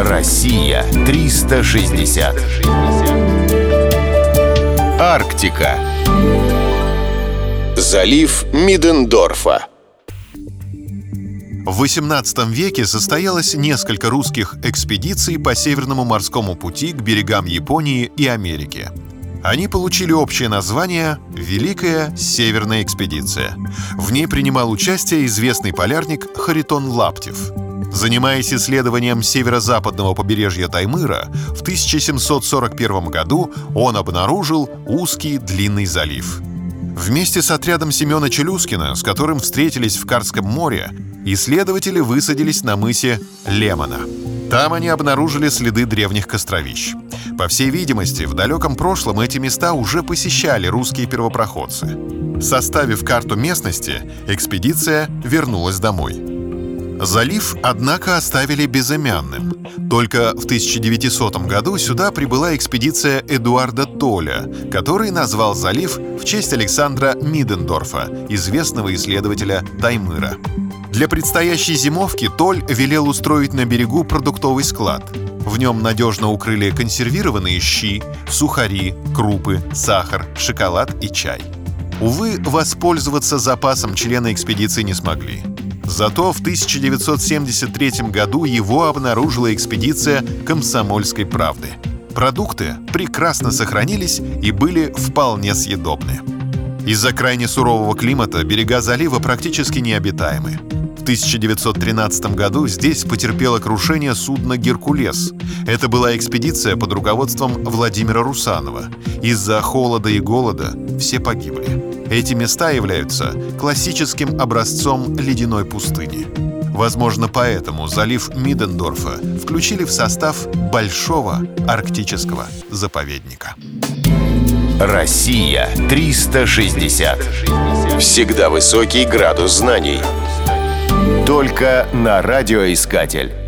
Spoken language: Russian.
Россия 360. Арктика. Залив Мидендорфа. В XVIII веке состоялось несколько русских экспедиций по Северному морскому пути к берегам Японии и Америки. Они получили общее название «Великая Северная экспедиция». В ней принимал участие известный полярник Харитон Лаптев. Занимаясь исследованием северо-западного побережья Таймыра, в 1741 году он обнаружил узкий длинный залив. Вместе с отрядом Семена Челюскина, с которым встретились в Карском море, исследователи высадились на мысе Лемона. Там они обнаружили следы древних костровищ. По всей видимости, в далеком прошлом эти места уже посещали русские первопроходцы. Составив карту местности, экспедиция вернулась домой. Залив, однако, оставили безымянным. Только в 1900 году сюда прибыла экспедиция Эдуарда Толя, который назвал залив в честь Александра Мидендорфа, известного исследователя Таймыра. Для предстоящей зимовки Толь велел устроить на берегу продуктовый склад. В нем надежно укрыли консервированные щи, сухари, крупы, сахар, шоколад и чай. Увы, воспользоваться запасом члены экспедиции не смогли. Зато в 1973 году его обнаружила экспедиция «Комсомольской правды». Продукты прекрасно сохранились и были вполне съедобны. Из-за крайне сурового климата берега залива практически необитаемы. В 1913 году здесь потерпело крушение судно «Геркулес». Это была экспедиция под руководством Владимира Русанова. Из-за холода и голода все погибли. Эти места являются классическим образцом ледяной пустыни. Возможно, поэтому залив Мидендорфа включили в состав Большого арктического заповедника. Россия 360. Всегда высокий градус знаний. Только на радиоискатель.